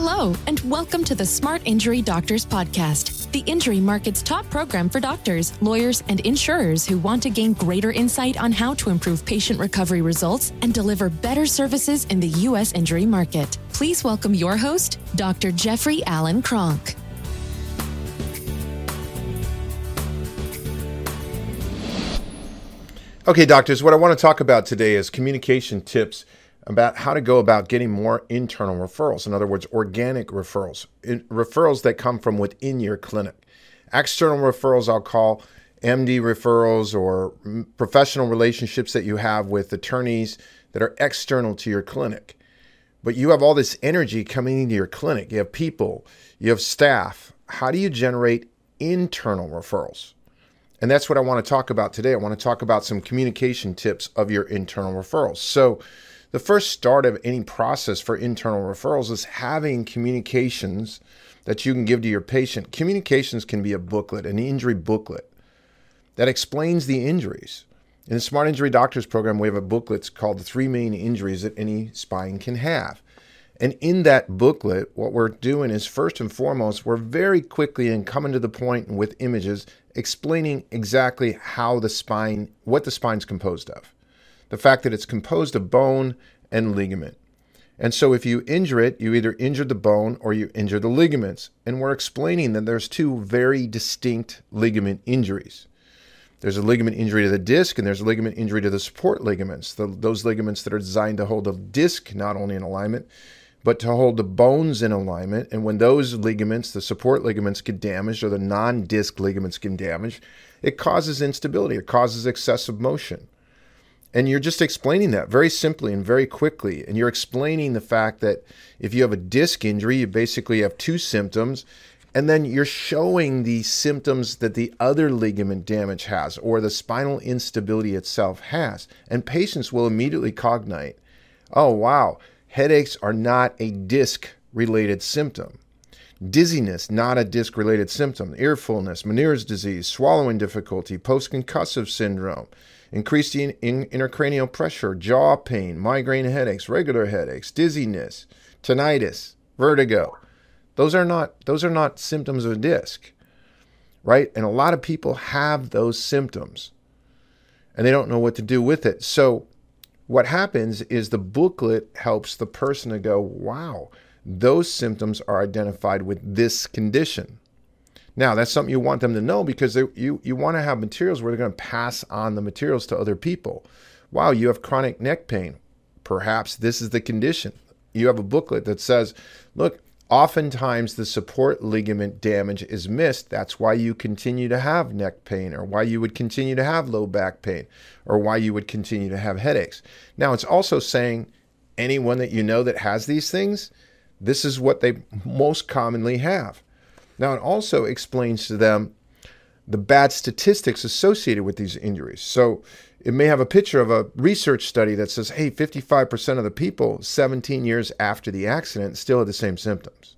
Hello, and welcome to the Smart Injury Doctors Podcast, the injury market's top program for doctors, lawyers, and insurers who want to gain greater insight on how to improve patient recovery results and deliver better services in the U.S. injury market. Please welcome your host, Dr. Jeffrey Allen Kronk. Okay, doctors, what I want to talk about today is communication tips about how to go about getting more internal referrals. In other words, organic referrals, referrals that come from within your clinic. External referrals, I'll call MD referrals or professional relationships that you have with attorneys that are external to your clinic. But you have all this energy coming into your clinic. You have people, you have staff. How do you generate internal referrals? And that's what I want to talk about today. I want to talk about some communication tips of your internal referrals. So, the first start of any process for internal referrals is having communications that you can give to your patient. Communications can be a booklet, an injury booklet that explains the injuries. In the Smart Injury Doctors program, we have a booklet called The Three Main Injuries That Any Spine Can Have. And in that booklet, what we're doing is first and foremost, we're very quickly and coming to the point with images explaining exactly how the spine, what the spine's composed of. The fact that it's composed of bone and ligament. And so if you injure it, you either injure the bone or you injure the ligaments. And we're explaining that there's two very distinct ligament injuries. There's a ligament injury to the disc and there's a ligament injury to the support ligaments, the, those ligaments that are designed to hold the disc not only in alignment, but to hold the bones in alignment. And when those ligaments, the support ligaments, get damaged or the non disc ligaments get damaged, it causes instability, it causes excessive motion. And you're just explaining that very simply and very quickly. And you're explaining the fact that if you have a disc injury, you basically have two symptoms. And then you're showing the symptoms that the other ligament damage has or the spinal instability itself has. And patients will immediately cognate, oh, wow, headaches are not a disc related symptom. Dizziness, not a disc related symptom. Ear fullness, Meniere's disease, swallowing difficulty, post concussive syndrome, increased in, in, intracranial pressure, jaw pain, migraine headaches, regular headaches, dizziness, tinnitus, vertigo. Those are not those are not symptoms of a disc. Right? And a lot of people have those symptoms and they don't know what to do with it. So what happens is the booklet helps the person to go, wow, those symptoms are identified with this condition. Now, that's something you want them to know because they, you, you want to have materials where they're going to pass on the materials to other people. Wow, you have chronic neck pain. Perhaps this is the condition. You have a booklet that says, look, oftentimes the support ligament damage is missed. That's why you continue to have neck pain, or why you would continue to have low back pain, or why you would continue to have headaches. Now, it's also saying anyone that you know that has these things, this is what they most commonly have. Now, it also explains to them the bad statistics associated with these injuries. So it may have a picture of a research study that says, hey, 55% of the people 17 years after the accident still have the same symptoms.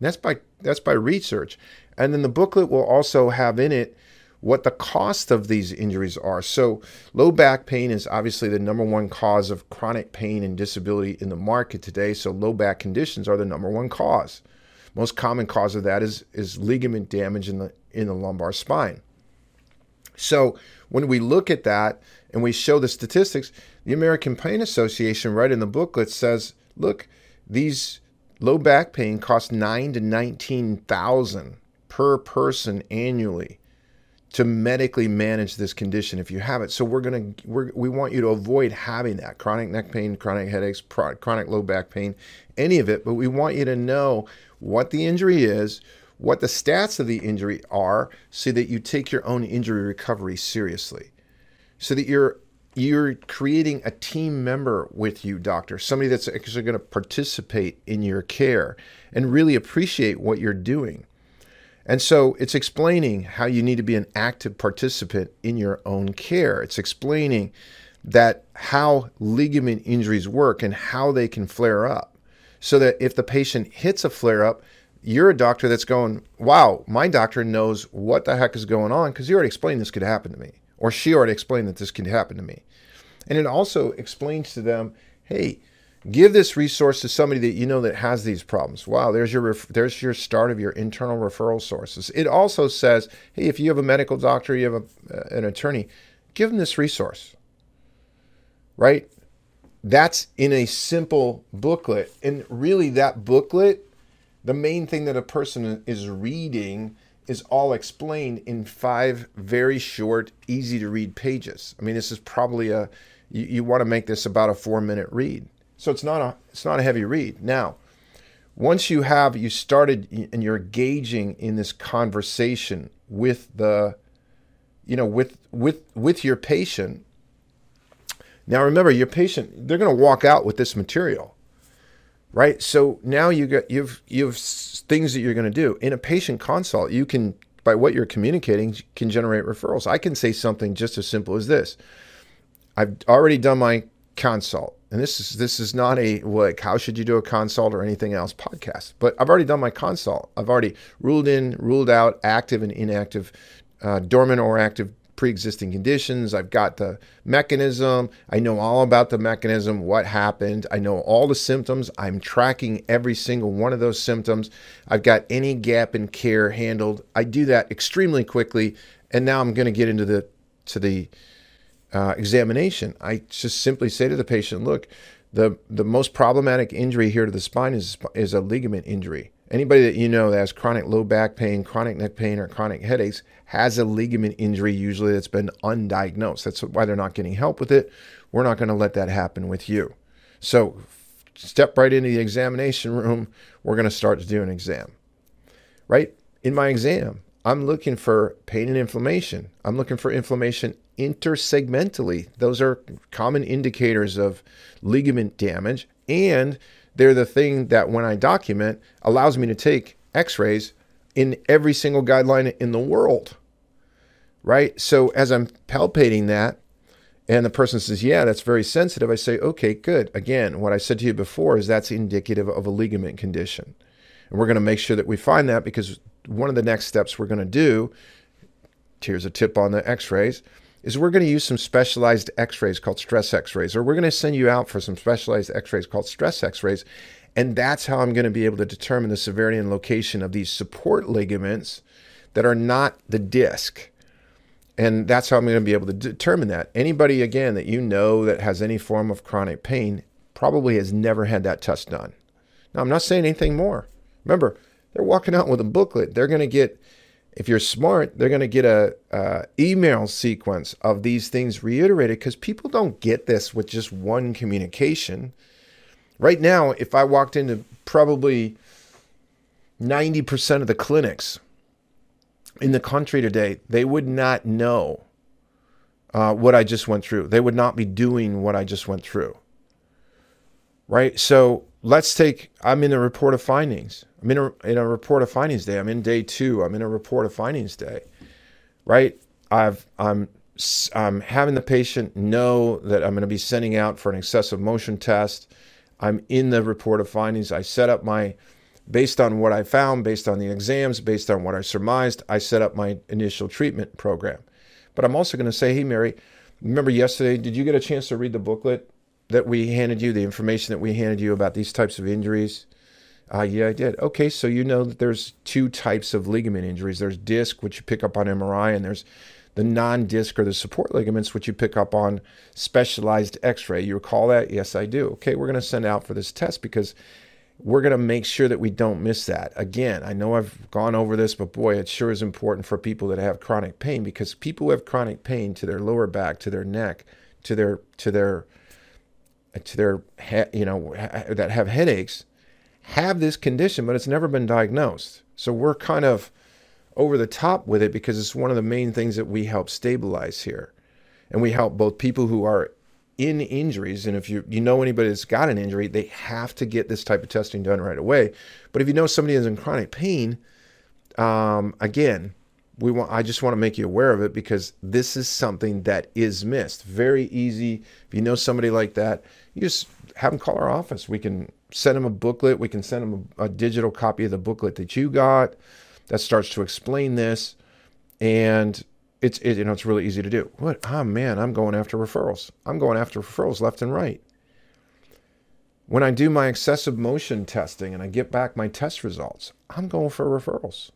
That's by that's by research. And then the booklet will also have in it what the cost of these injuries are. So, low back pain is obviously the number one cause of chronic pain and disability in the market today. So, low back conditions are the number one cause. Most common cause of that is, is ligament damage in the, in the lumbar spine. So when we look at that and we show the statistics, the American Pain Association, right in the booklet, says, look, these low back pain costs nine to nineteen thousand per person annually to medically manage this condition if you have it. So we're gonna we're, we want you to avoid having that chronic neck pain, chronic headaches, chronic low back pain, any of it. But we want you to know what the injury is, what the stats of the injury are, so that you take your own injury recovery seriously, so that you're you're creating a team member with you, doctor, somebody that's actually going to participate in your care and really appreciate what you're doing. And so it's explaining how you need to be an active participant in your own care. It's explaining that how ligament injuries work and how they can flare up. So that if the patient hits a flare up, you're a doctor that's going, wow, my doctor knows what the heck is going on because you already explained this could happen to me, or she already explained that this could happen to me. And it also explains to them, hey, Give this resource to somebody that you know that has these problems. Wow, there's your ref- there's your start of your internal referral sources. It also says, hey, if you have a medical doctor, you have a, uh, an attorney, give them this resource. Right? That's in a simple booklet. And really that booklet, the main thing that a person is reading is all explained in five very short, easy to read pages. I mean, this is probably a you, you want to make this about a 4 minute read. So it's not a it's not a heavy read. Now, once you have you started and you're engaging in this conversation with the you know with with with your patient now remember your patient they're going to walk out with this material right? So now you got you've you've things that you're going to do. In a patient consult you can by what you're communicating can generate referrals. I can say something just as simple as this. I've already done my consult and this is this is not a like how should you do a consult or anything else podcast but i've already done my consult. I've already ruled in ruled out active and inactive uh, dormant or active pre-existing conditions. I've got the mechanism. I know all about the mechanism what happened. I know all the symptoms. I'm tracking every single one of those symptoms. I've got any gap in care handled. I do that extremely quickly and now i'm going to get into the to the uh, examination, I just simply say to the patient, look, the, the most problematic injury here to the spine is, is a ligament injury. Anybody that you know that has chronic low back pain, chronic neck pain, or chronic headaches has a ligament injury usually that's been undiagnosed. That's why they're not getting help with it. We're not going to let that happen with you. So step right into the examination room. We're going to start to do an exam. Right? In my exam, I'm looking for pain and inflammation. I'm looking for inflammation intersegmentally. Those are common indicators of ligament damage. And they're the thing that, when I document, allows me to take x rays in every single guideline in the world. Right? So, as I'm palpating that, and the person says, Yeah, that's very sensitive, I say, Okay, good. Again, what I said to you before is that's indicative of a ligament condition. And we're going to make sure that we find that because one of the next steps we're going to do, here's a tip on the x rays, is we're going to use some specialized x-rays called stress x-rays or we're going to send you out for some specialized x-rays called stress x-rays and that's how i'm going to be able to determine the severity and location of these support ligaments that are not the disc. And that's how i'm going to be able to determine that. Anybody again that you know that has any form of chronic pain probably has never had that test done. Now i'm not saying anything more. Remember they're walking out with a booklet. They're going to get if you're smart, they're going to get a, a, email sequence of these things reiterated because people don't get this with just one communication. Right now, if I walked into probably 90% of the clinics in the country today, they would not know uh, what I just went through. They would not be doing what I just went through. Right? So let's take, I'm in a report of findings. I'm in a, in a report of findings day. I'm in day two. I'm in a report of findings day, right? I've, I'm, I'm having the patient know that I'm going to be sending out for an excessive motion test. I'm in the report of findings. I set up my, based on what I found, based on the exams, based on what I surmised, I set up my initial treatment program. But I'm also going to say, hey, Mary, remember yesterday, did you get a chance to read the booklet that we handed you, the information that we handed you about these types of injuries? Uh, yeah, I did. Okay, so you know that there's two types of ligament injuries. There's disc, which you pick up on MRI, and there's the non-disc or the support ligaments, which you pick up on specialized X-ray. You recall that? Yes, I do. Okay, we're going to send out for this test because we're going to make sure that we don't miss that. Again, I know I've gone over this, but boy, it sure is important for people that have chronic pain because people who have chronic pain to their lower back, to their neck, to their to their to their you know that have headaches have this condition, but it's never been diagnosed. So we're kind of over the top with it because it's one of the main things that we help stabilize here. And we help both people who are in injuries, and if you you know anybody that's got an injury, they have to get this type of testing done right away. But if you know somebody is in chronic pain, um, again, we want I just want to make you aware of it because this is something that is missed. Very easy. If you know somebody like that, you just have them call our office. We can send them a booklet. We can send them a, a digital copy of the booklet that you got that starts to explain this. And it's it, you know it's really easy to do. What? Oh man, I'm going after referrals. I'm going after referrals left and right. When I do my excessive motion testing and I get back my test results, I'm going for referrals.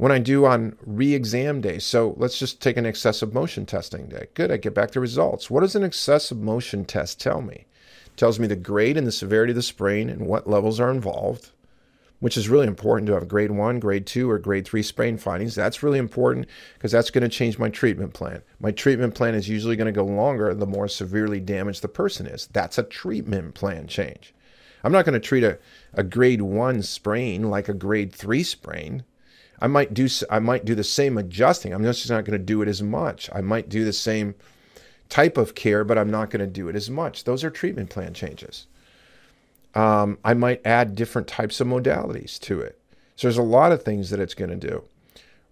When I do on re exam day, so let's just take an excessive motion testing day. Good, I get back the results. What does an excessive motion test tell me? It tells me the grade and the severity of the sprain and what levels are involved which is really important to have grade one, grade two, or grade three sprain findings. That's really important because that's going to change my treatment plan. My treatment plan is usually going to go longer the more severely damaged the person is. That's a treatment plan change. I'm not going to treat a, a grade one sprain like a grade three sprain. I might do I might do the same adjusting. I'm just not going to do it as much. I might do the same type of care, but I'm not going to do it as much. Those are treatment plan changes um, I might add different types of modalities to it. So there's a lot of things that it's going to do,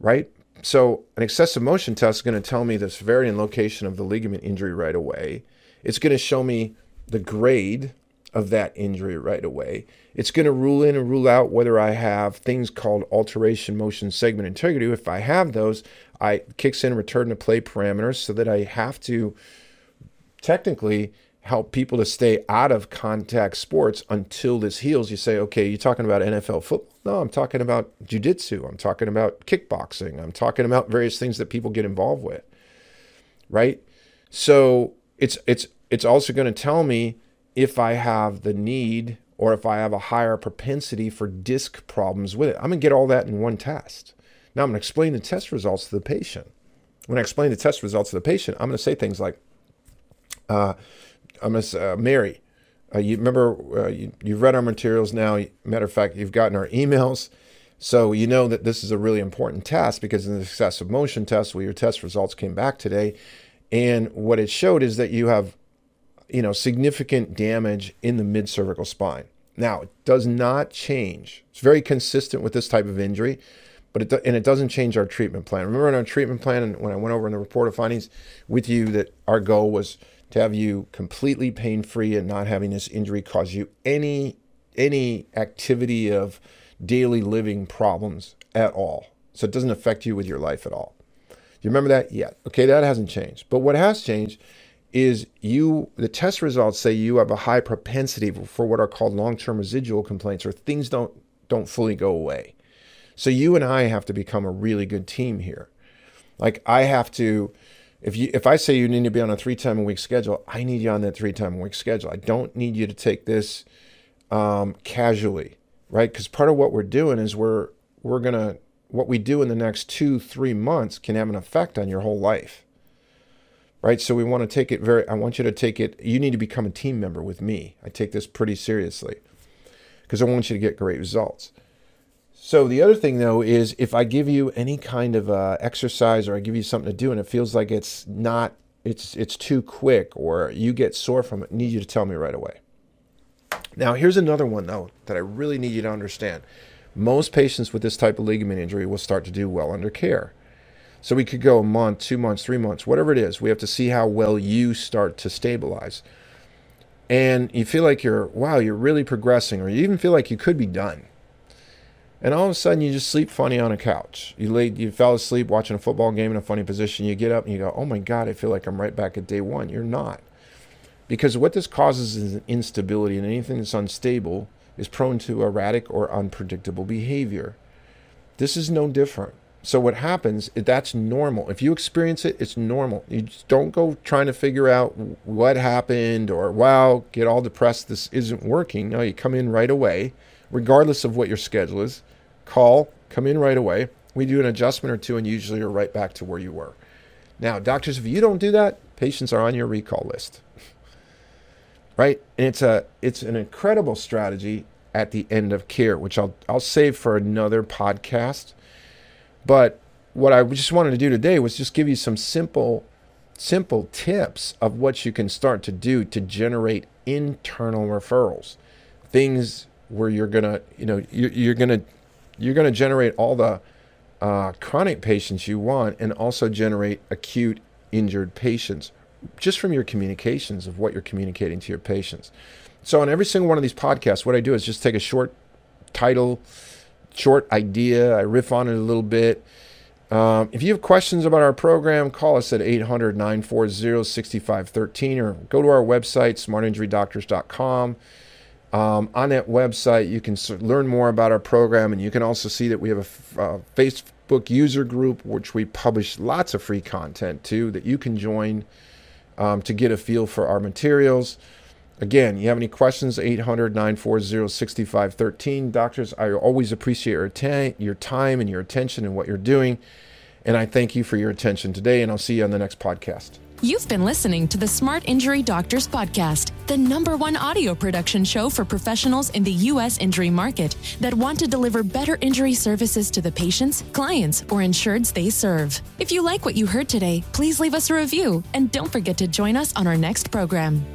right? So an excessive motion test is going to tell me the severity and location of the ligament injury right away. It's going to show me the grade of that injury right away. It's going to rule in and rule out whether I have things called alteration motion segment integrity. If I have those, I kicks in return to play parameters so that I have to technically help people to stay out of contact sports until this heals. You say, okay, you're talking about NFL football? No, I'm talking about jujitsu. I'm talking about kickboxing. I'm talking about various things that people get involved with. Right? So it's it's it's also going to tell me if I have the need or if I have a higher propensity for disc problems with it. I'm going to get all that in one test. Now I'm going to explain the test results to the patient. When I explain the test results to the patient, I'm going to say things like, uh, I'm uh, Mary. Uh, you remember uh, you, you've read our materials now. Matter of fact, you've gotten our emails, so you know that this is a really important test because in the excessive motion test, well, your test results came back today, and what it showed is that you have, you know, significant damage in the mid cervical spine. Now, it does not change. It's very consistent with this type of injury, but it do, and it doesn't change our treatment plan. Remember in our treatment plan, and when I went over in the report of findings with you, that our goal was to have you completely pain free and not having this injury cause you any any activity of daily living problems at all. So it doesn't affect you with your life at all. Do you remember that? Yeah. Okay, that hasn't changed. But what has changed is you the test results say you have a high propensity for what are called long-term residual complaints or things don't don't fully go away. So you and I have to become a really good team here. Like I have to if you if I say you need to be on a three time a week schedule, I need you on that three time a week schedule. I don't need you to take this um, casually, right? Because part of what we're doing is we're we're gonna what we do in the next two three months can have an effect on your whole life, right? So we want to take it very. I want you to take it. You need to become a team member with me. I take this pretty seriously because I want you to get great results. So the other thing though is if I give you any kind of uh, exercise or I give you something to do and it feels like it's not it's it's too quick or you get sore from it, I need you to tell me right away. Now here's another one though that I really need you to understand. Most patients with this type of ligament injury will start to do well under care. So we could go a month, two months, three months, whatever it is. We have to see how well you start to stabilize. And you feel like you're, wow, you're really progressing, or you even feel like you could be done and all of a sudden you just sleep funny on a couch. You laid, you fell asleep watching a football game in a funny position. You get up and you go, "Oh my God, I feel like I'm right back at day one." You're not, because what this causes is instability, and anything that's unstable is prone to erratic or unpredictable behavior. This is no different. So what happens? That's normal. If you experience it, it's normal. You just don't go trying to figure out what happened or wow, get all depressed. This isn't working. No, you come in right away regardless of what your schedule is. Call, come in right away. We do an adjustment or two, and usually you're right back to where you were. Now, doctors, if you don't do that, patients are on your recall list. right? And it's a it's an incredible strategy at the end of care, which I'll I'll save for another podcast. But what I just wanted to do today was just give you some simple simple tips of what you can start to do to generate internal referrals. Things where you're gonna, you know, you're, you're gonna you're gonna generate all the uh, chronic patients you want, and also generate acute injured patients just from your communications of what you're communicating to your patients. So on every single one of these podcasts, what I do is just take a short title, short idea, I riff on it a little bit. Um, if you have questions about our program, call us at 800 940 6513 or go to our website, smartinjurydoctors.com Um, on that website, you can learn more about our program, and you can also see that we have a uh, Facebook user group, which we publish lots of free content to that you can join um, to get a feel for our materials. Again, you have any questions, 800 940 6513. Doctors, I always appreciate your, ta- your time and your attention and what you're doing. And I thank you for your attention today, and I'll see you on the next podcast. You've been listening to the Smart Injury Doctors Podcast, the number one audio production show for professionals in the U.S. injury market that want to deliver better injury services to the patients, clients, or insureds they serve. If you like what you heard today, please leave us a review and don't forget to join us on our next program.